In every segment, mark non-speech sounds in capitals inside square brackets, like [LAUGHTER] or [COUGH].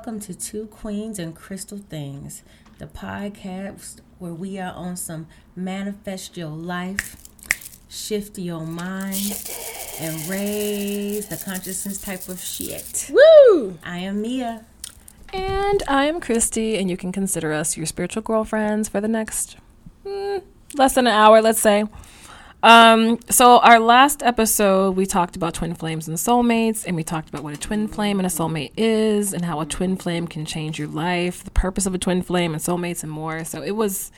welcome to Two Queens and Crystal Things, the podcast where we are on some manifest your life, shift your mind, and raise the consciousness type of shit. Woo! I am Mia. And I am Christie, and you can consider us your spiritual girlfriends for the next mm, less than an hour, let's say. Um, so our last episode, we talked about twin flames and soulmates, and we talked about what a twin flame and a soulmate is, and how a twin flame can change your life, the purpose of a twin flame and soulmates, and more. So it was,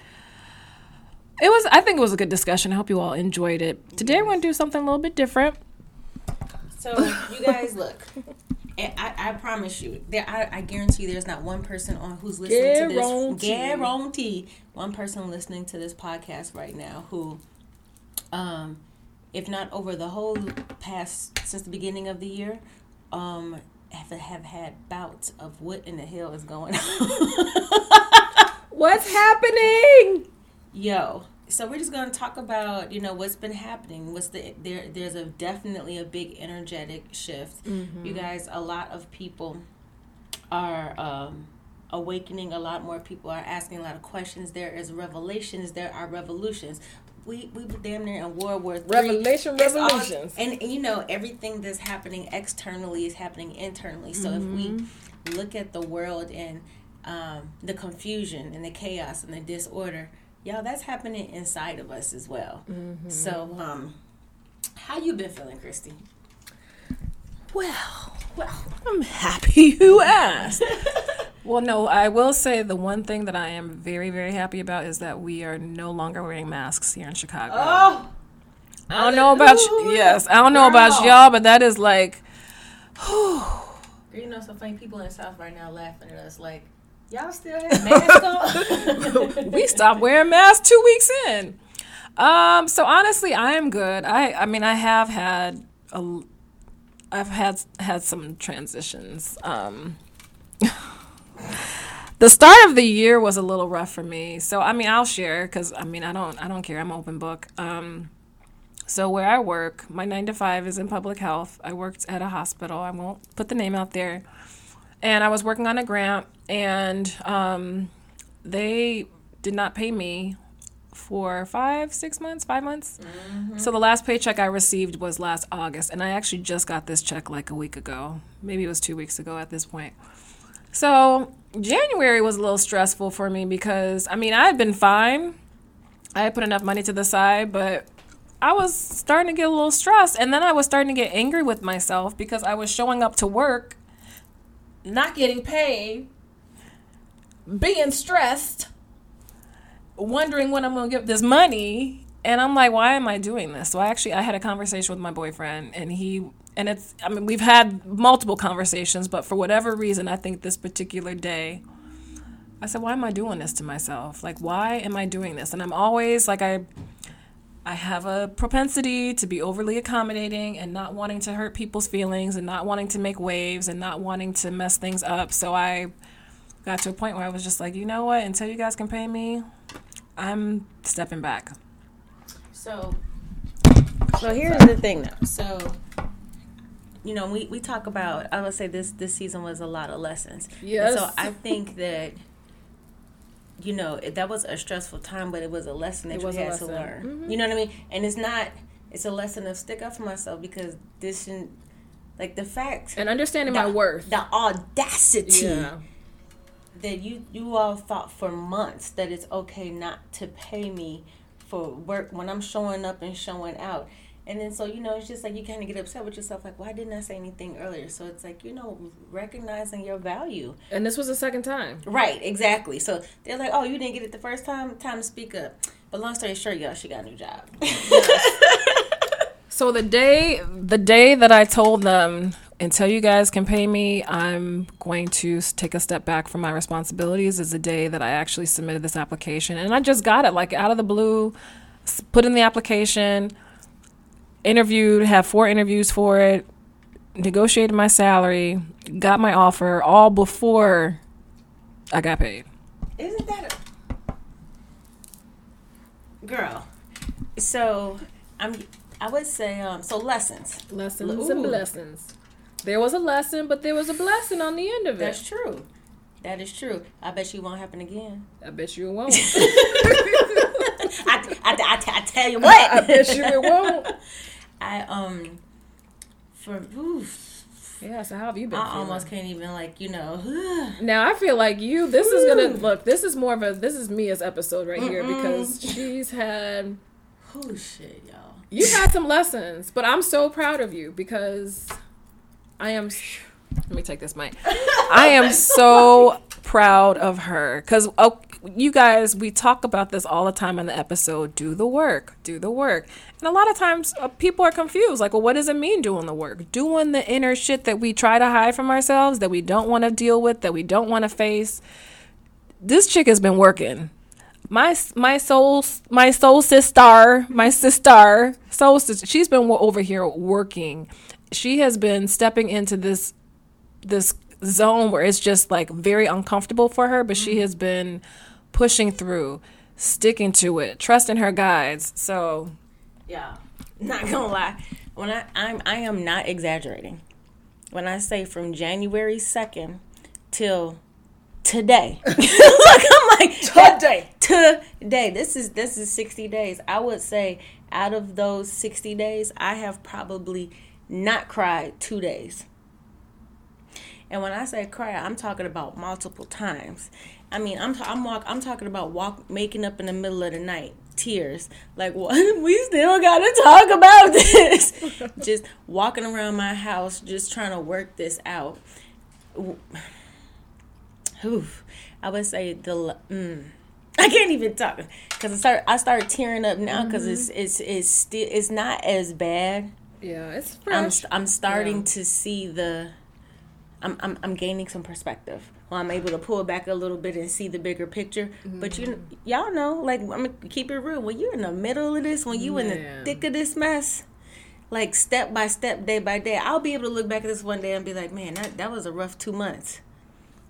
it was. I think it was a good discussion. I hope you all enjoyed it. Today we're going to do something a little bit different. So you guys look. And I, I promise you, there I, I guarantee there's not one person on who's listening to this guarantee one person listening to this podcast right now who um if not over the whole past since the beginning of the year, um have have had bouts of what in the hell is going on. [LAUGHS] What's happening? Yo, so we're just going to talk about you know what's been happening. What's the there? There's a definitely a big energetic shift. You guys, a lot of people are um, awakening. A lot more people are asking a lot of questions. There is revelations. There are revolutions. We we were damn near in World War Three. Revelation, It's revolutions. and, and you know everything that's happening externally is happening internally. So if we Mm-hmm. look at the world and um, the confusion and the chaos and the disorder, y'all, that's happening inside of us as well. Mm-hmm. So, um, how you been feeling, Christie? Well, well, I'm happy you asked. [LAUGHS] well, no, I will say the one thing that I am very, very happy about is that we are no longer wearing masks here in Chicago. Oh, I don't know about you. Yes, I don't know about y'all, but that is like, you know, so funny people in the South right now laughing at us like, y'all still have [LAUGHS] masks on? [LAUGHS] we stopped wearing masks two weeks in. Um, so honestly, I am good. I, I mean, I have had a, I've had had some transitions. Um, the start of the year was a little rough for me. So I mean, I'll share because I mean, I don't, I don't care. I'm open book. Um, so where I work, my nine to five is in public health. I worked at a hospital. I won't put the name out there. And I was working on a grant, and um, they did not pay me for five, six months, five months. So the last paycheck I received was last August, and I actually just got this check like a week ago. Maybe it was two weeks ago at this point. So January was a little stressful for me because I mean I had been fine. I had put enough money to the side, but I was starting to get a little stressed, and then I was starting to get angry with myself because I was showing up to work, not getting paid, being stressed, wondering when I'm gonna get this money. And I'm like, why am I doing this? So I actually I had a conversation with my boyfriend and he and it's I mean, we've had multiple conversations, but for whatever reason, I think this particular day I said, why am I doing this to myself? Like why am I doing this? And I'm always like I I have a propensity to be overly accommodating and not wanting to hurt people's feelings and not wanting to make waves and not wanting to mess things up. So I got to a point where I was just like, you know what? Until you guys can pay me, I'm stepping back. So, so here's the thing, though. So, you know, we, we talk about. I would say this this season was a lot of lessons. And Yes. So I think that, you know, it, that was a stressful time, but it was a lesson that It you had to learn. Mm-hmm. You know what I mean? And it's not. It's a lesson of stick up for myself because this shouldn't. Like the fact And understanding the, my worth. the audacity Yeah. that you you all thought for months that it's okay not to pay me for work when I'm showing up and showing out. And then so you know it's just like you kind of get upset with yourself like why didn't I say anything earlier? So it's like you know recognizing your value. And this was the second time. Right, exactly. So they're like, "Oh, you didn't get it the first time. Time to speak up." But long story short, y'all, she got a new job. [LAUGHS] So the day the day that I told them until you guys can pay me, I'm going to take a step back from my responsibilities is the day that I actually submitted this application and I just got it like out of the blue, put in the application, interviewed, had four interviews for it, negotiated my salary, got my offer all before I got paid. Isn't that a girl? So I'm. I would say um. So lessons. Lessons and blessings. There was a lesson, but there was a blessing on the end of it. That's true. That is true. I bet you won't happen again. I bet you it won't. [LAUGHS] I, I, I, I tell you what. I bet you it won't. [LAUGHS] I um for oof, Yeah, so how have you been? I feeling? almost can't even like you know. [SIGHS] Now I feel like you. This is gonna look. This is more of a. This is Mia's episode right here because she's had. oh shit, y'all. You've had some lessons, but I'm so proud of you because I am. Let me take this mic. [LAUGHS] I am so [LAUGHS] proud of her because oh, you guys, we talk about this all the time in the episode. Do the work, do the work, and a lot of times uh, people are confused. Like, well, what does it mean doing the work? Doing the inner shit that we try to hide from ourselves, that we don't want to deal with, that we don't want to face. This chick has been working my my soul my soul sister my sister soul sister she's been over here working she has been stepping into this this zone where it's just like very uncomfortable for her but she has been pushing through sticking to it trusting her guides so Yeah, not gonna lie. When I I'm I am not exaggerating. When I say from January second till today, [LAUGHS] like I'm like Today. Today. This is this is sixty days. I would say out of those sixty days, I have probably not cried two days. And when I say cry, I'm talking about multiple times. I mean, I'm ta- I'm walk I'm talking about walk making up in the middle of the night, tears. Like [LAUGHS] what? We still got to talk about this. [LAUGHS] just walking around my house, just trying to work this out. Oof. I would say the mm, I can't even talk because I start I start tearing up now because it's it's it's still it's not as bad. yeah it's I'm I'm starting Yeah. to see the I'm, I'm I'm gaining some perspective. Well, I'm able to pull back a little bit and see the bigger picture. But you y'all know, like I'm gonna keep it real. When you're in the middle of this, when you in the thick of this mess, like step by step, day by day, I'll be able to look back at this one day and be like, man, that that was a rough two months.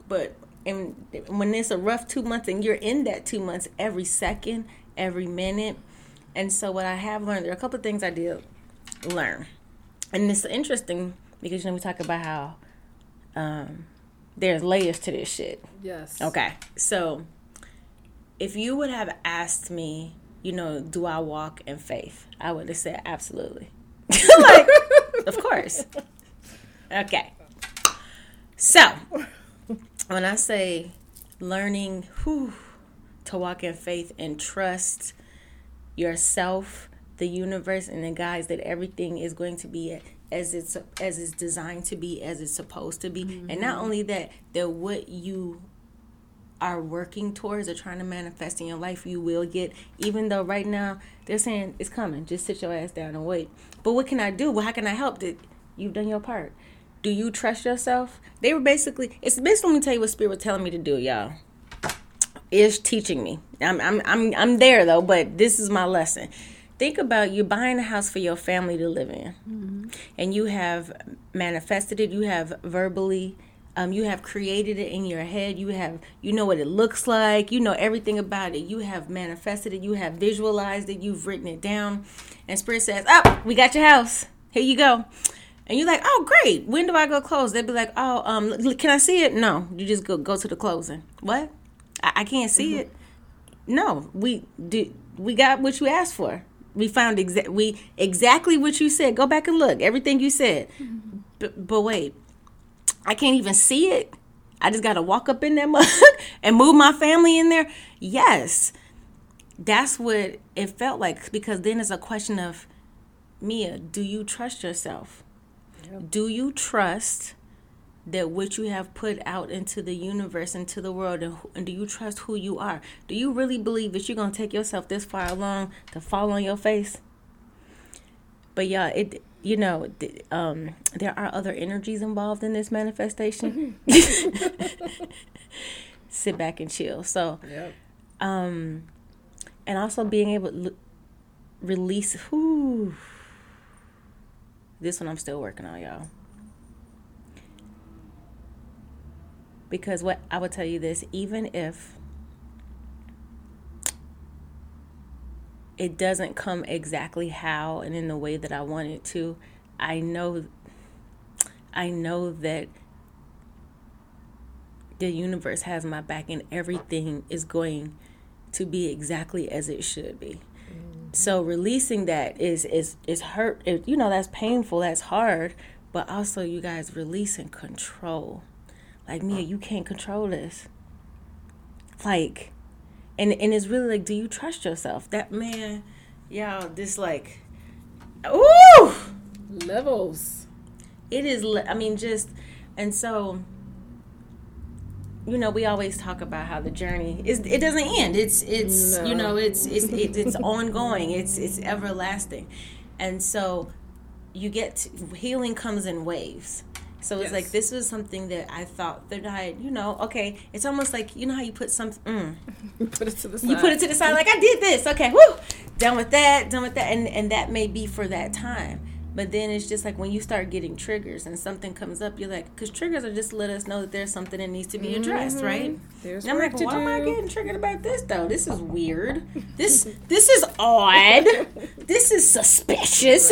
But and when it's a rough two months and you're in that two months every second, every minute, and so what I have learned, there are a couple of things I did learn, and it's interesting because you know we talk about how um, there's layers to this shit. yes Okay, so if you would have asked me, you know, do I walk in faith? I would have said absolutely. [LAUGHS] like, of course. Okay. So, when I say learning whew, to walk in faith and trust yourself, the universe, and the guys that everything is going to be as it's as it's designed to be, as it's supposed to be, and not mm-hmm. only that, that what you are working towards or trying to manifest in your life, you will get. Even though right now they're saying it's coming, just sit your ass down and wait. But what can I do? Well, how can I help? That you've done your part. Do you trust yourself? They were basically. It's basically let me tell you what spirit was telling me to do, y'all. Is teaching me. I'm I'm I'm I'm there though, but this is my lesson. Think about you buying a house for your family to live in, and you have manifested it. You have verbally um, you have created it in your head. You have, you know what it looks like. You know everything about it. You have manifested it. You have visualized it. You've written it down. And Spirit says, "Up, we got your house. Here you go." And you're like, "Oh, great. When do I go close?" They'd be like, "Oh, um, can I see it?" No, you just go go to the closing. What? I, I can't see it. No, we do. We got what you asked for. We found exa- we exactly what you said. Go back and look. Everything you said. Mm-hmm. But, but wait, I can't even see it. I just got to walk up in that mug [LAUGHS] and move my family in there. Yes, that's what it felt like because then it's a question of Mia, do you trust yourself? Do you trust that what you have put out into the universe, into the world, and, and do you trust who you are? Do you really believe that you're going to take yourself this far along to fall on your face? But yeah, it you know, th- um, there are other energies involved in this manifestation. [LAUGHS] Sit back and chill. So, Yep. um, and also being able to l- release. Whew, this one I'm still working on, y'all. Because what I would tell you this, even if it doesn't come exactly how and in the way that I want it to, I know I know that the universe has my back and everything is going to be exactly as it should be. Mm-hmm. So releasing that is is is hurt. It, you know that's painful. That's hard. But also, you guys releasing control. Like Mia, you can't control this. Like, and and it's really like, do you trust yourself? That man, y'all, this like, ooh, levels. It is. I mean, just and so you know we always talk about how the journey is it doesn't end it's it's no. you know it's it's [LAUGHS] it's, it's ongoing it's it's everlasting and so you get to, healing comes in waves so it's yes. like this was something that I thought that I, you know, okay. It's almost like you know how you put some, mm, put it to the side. You put it to the side, like I did this. Okay, whoo, done with that, done with that, and and that may be for that time. But then it's just like when you start getting triggers and something comes up, you're like, because triggers are just let us know that there's something that needs to be addressed, mm-hmm. right? There's and I'm like, why am I getting triggered about this though? This is weird. [LAUGHS] This this is odd. this is suspicious.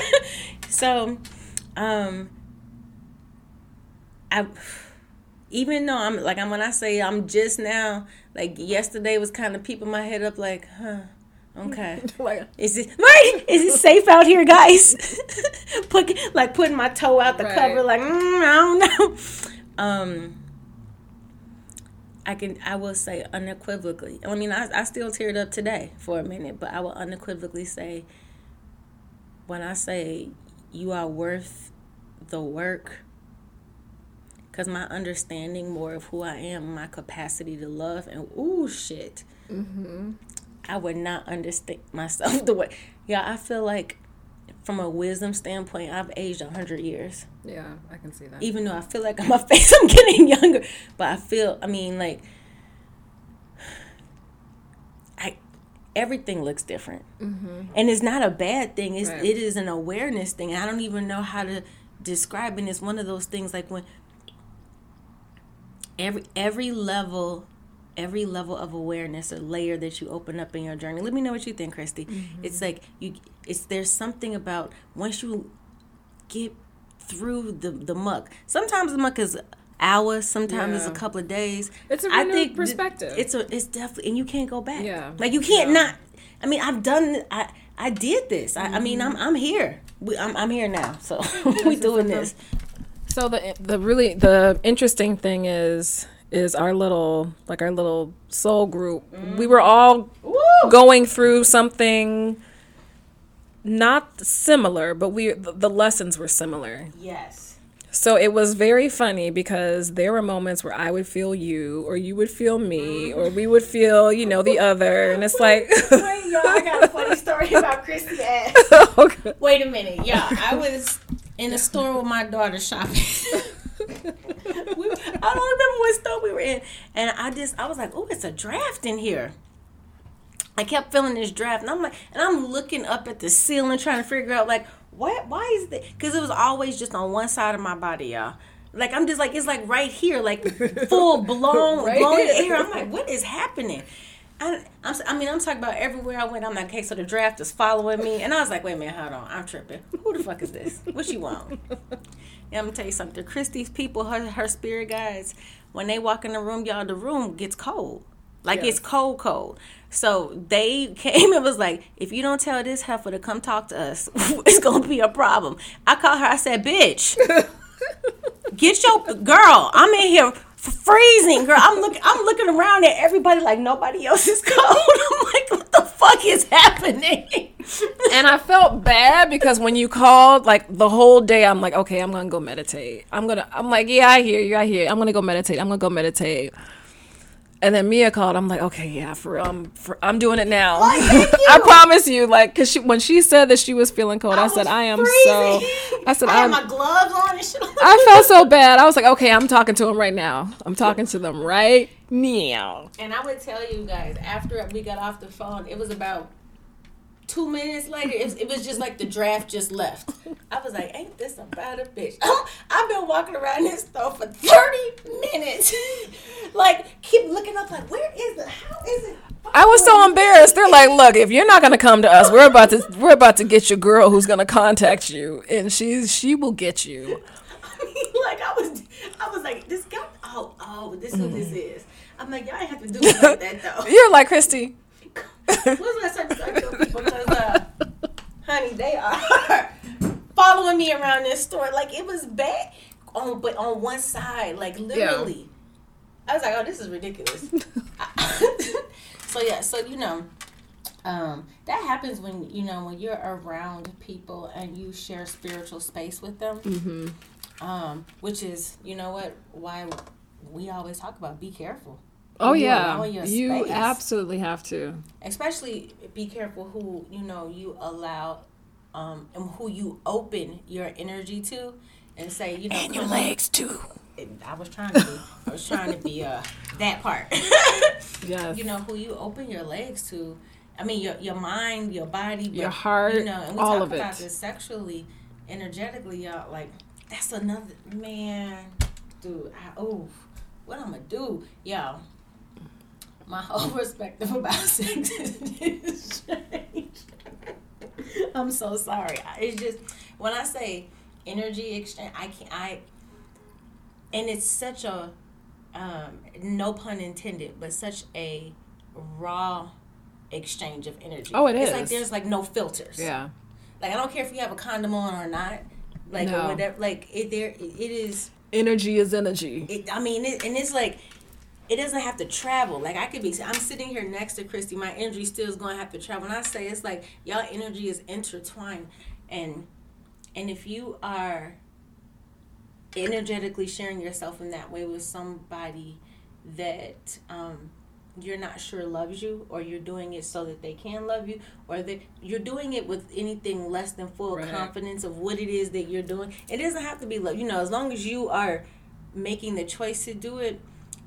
[LAUGHS] so, um, I even though I'm like I'm when I say I'm just now like yesterday was kind of peeping my head up like, huh Okay. [LAUGHS] like, is it right? Is it safe out here, guys? [LAUGHS] Put like putting my toe out the right. cover, like mm, I don't know. [LAUGHS] Um, I can I will say unequivocally. I mean, I I still teared up today for a minute, but I will unequivocally say when I say you are worth the work because my understanding more of who I am, my capacity to love, and ooh shit. Mm-hmm. I would not understand [LAUGHS] myself the way. Yeah, I feel like from a wisdom standpoint, I've aged a hundred years. Yeah, I can see that. Even though I feel like on my [LAUGHS] face I'm getting younger, but I feel. I mean, like, I everything looks different, mm-hmm. and it's not a bad thing. It's right. it is an awareness thing. I don't even know how to describe, and it's one of those things like when every every level every level of awareness or layer that you open up in your journey. Let me know what you think, Christie. Mm-hmm. It's like you it's there's something about once you get through the the muck. Sometimes the muck is hours, sometimes yeah. it's a couple of days. It's a I think perspective. It's a it's definitely and you can't go back. Yeah. Like you can't yeah. not I mean, I've done I I did this. I, mm-hmm. I mean, I'm I'm here. We, I'm I'm here now. So [LAUGHS] we doing this. So the the really the interesting thing is is our little like our little soul group. Mm. We were all going through something not similar, but we the lessons were similar. Yes. So it was very funny because there were moments where I would feel you, or you would feel me, or we would feel, you know, the [LAUGHS] other, and it's like. Wait, y'all! I got a funny story about Christie ass. [LAUGHS] okay. Wait a minute, y'all! I was in a store with my daughter shopping. [LAUGHS] we, I don't remember what store we were in, and I just I was like, "Oh, it's a draft in here." I kept feeling this draft, and I'm like, and I'm looking up at the ceiling trying to figure out like, what? Why is that? Because it was always just on one side of my body, y'all. Like I'm just like it's like right here, like [LAUGHS] full blown right blowing air. I'm like, what is happening? I, I'm, I mean, I'm talking about everywhere I went. I'm like, okay, so the draft is following me, and I was like, wait a minute, hold on, I'm tripping. Who the fuck is this? What she want? [LAUGHS] Yeah, I'm gonna tell you something. Christie's people, her her spirit guides, when they walk in the room, y'all, the room gets cold. Like yes. it's cold, cold. So they [LAUGHS] came and was like, if you don't tell this heifer to come talk to us, [LAUGHS] it's gonna be a problem. I called her. I said, bitch, get your girl. I'm in here freezing, girl. I'm looking. I'm looking around at everybody like nobody else is [LAUGHS] cold. I'm like, what the fuck is happening? [LAUGHS] and I felt bad because when you called, like the whole day, I'm like, okay, I'm gonna go meditate. I'm gonna. I'm like, yeah, I hear you. I hear. You. I'm gonna go meditate. I'm gonna go meditate. And then Mia called. I'm like, okay, yeah, for real. I'm, for, I'm doing it now. [LAUGHS] I promise you, like, cause she when she said that she was feeling cold, I, I said, I am freezing. so. I said, I had my gloves on and shit. I felt so bad. I was like, okay, I'm talking to them right now. I'm talking to them right now. And I would tell you guys after we got off the phone, it was about two minutes later, it, it, was just like the draft just left. I was like, ain't this about a bitch? [LAUGHS] I've been walking around this store for 30 minutes. Like, keep looking up, like, where is it? how is it? I was so embarrassed. They're like, "Look, if you're not gonna come to us, we're about to we're about to get your girl who's gonna contact you, and she's she will get you." [LAUGHS] I mean, like I was I was like, this guy. Oh, oh, this is who this is. I'm like, y'all ain't have to do it like that though. You're like Christie. [LAUGHS] What's last time you started killing people? Because, uh, honey, they are [LAUGHS] following me around this store. Like it was bad on, but on one side, like literally. I was like, oh, this is ridiculous. [LAUGHS] [LAUGHS] so yeah, so you know, um, that happens when you know when you're around people and you share spiritual space with them. Mm-hmm. Um, which is, you know what, why we always talk about be careful. Oh you yeah, you absolutely have to. especially be careful who you know you allow um and who you open your energy to and say you know come on. too. I was trying to be i was trying to be uh that part [LAUGHS] Yes. you know who you open your legs to i mean your your mind your body Your but, heart, you know and we all talk of it. about this sexually energetically y'all like that's another man dude I, oh what i'm gonna do y'all my whole [LAUGHS] perspective about [LAUGHS] sex is changed. I'm so sorry. It's just when I say energy exchange, I can not I, and it's such a, um, no pun intended, but such a raw exchange of energy. Oh, it it's is. like there's like no filters. Yeah. Like I don't care if you have a condom on or not. Like No. or whatever. Like it there it, is. Energy is energy. It, I mean, it, and it's like it doesn't have to travel. Like I could be, I'm sitting here next to Christie. My energy still is going to have to travel. When I say it's like y'all energy is intertwined, and and if you are energetically sharing yourself in that way with somebody that um, you're not sure loves you, or you're doing it so that they can love you, or that you're doing it with anything less than full Right. confidence of what it is that you're doing. It doesn't have to be love. You know, as long as you are making the choice to do it,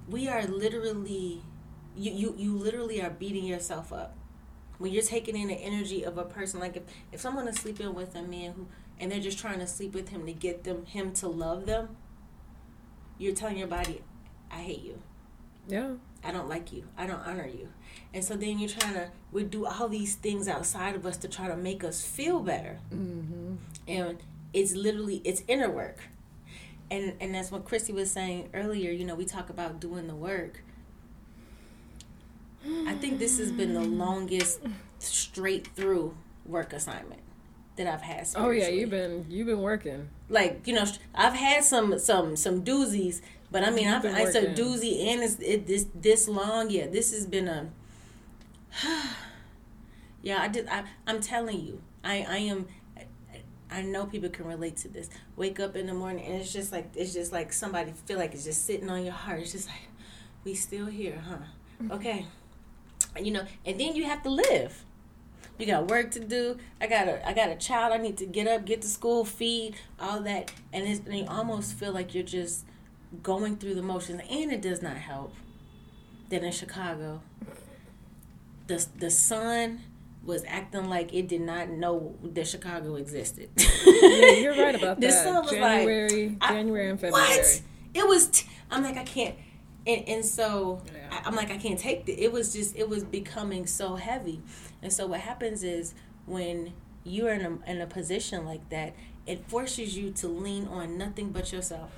we are literally you you, you literally are beating yourself up when you're taking in the energy of a person like if, if someone is sleeping with a man who and they're just trying to sleep with him to get them him to love them you're telling your body i hate you. Yeah. i don't like you. I don't honor you. And so then you're trying to we do all these things outside of us to try to make us feel better. Mm-hmm. and it's literally it's inner work. And and that's what christie was saying earlier you know we talk about doing the work. I think this has been the [SIGHS] longest straight through work assignment that i've had Oh yeah, you've been you've been working. like you know i've had some some some doozies but i mean You've i've it's a doozy and it's it, this this long yeah this has been a [SIGHS] yeah i did I, i'm telling you i i am I know people can relate to this. Wake up in the morning and it's just like it's just like somebody feel like it's just sitting on your heart. It's just like we still here, huh? [LAUGHS] Okay. You know, and then you have to live. You got work to do. I got a I got a child. I need to get up, get to school, feed, all that, and, it's, and you almost feel like you're just going through the motions. And it does not help that in Chicago, the the sun was acting like it did not know that Chicago existed. Yeah, you're right about [LAUGHS] The that. sun was like, January, I- January and February. What? It was. T- I'm like I can't, and and so Yeah. I, I'm like I can't take it. It was just it was becoming so heavy, and so what happens is when you're in a in a position like that, it forces you to lean on nothing but yourself.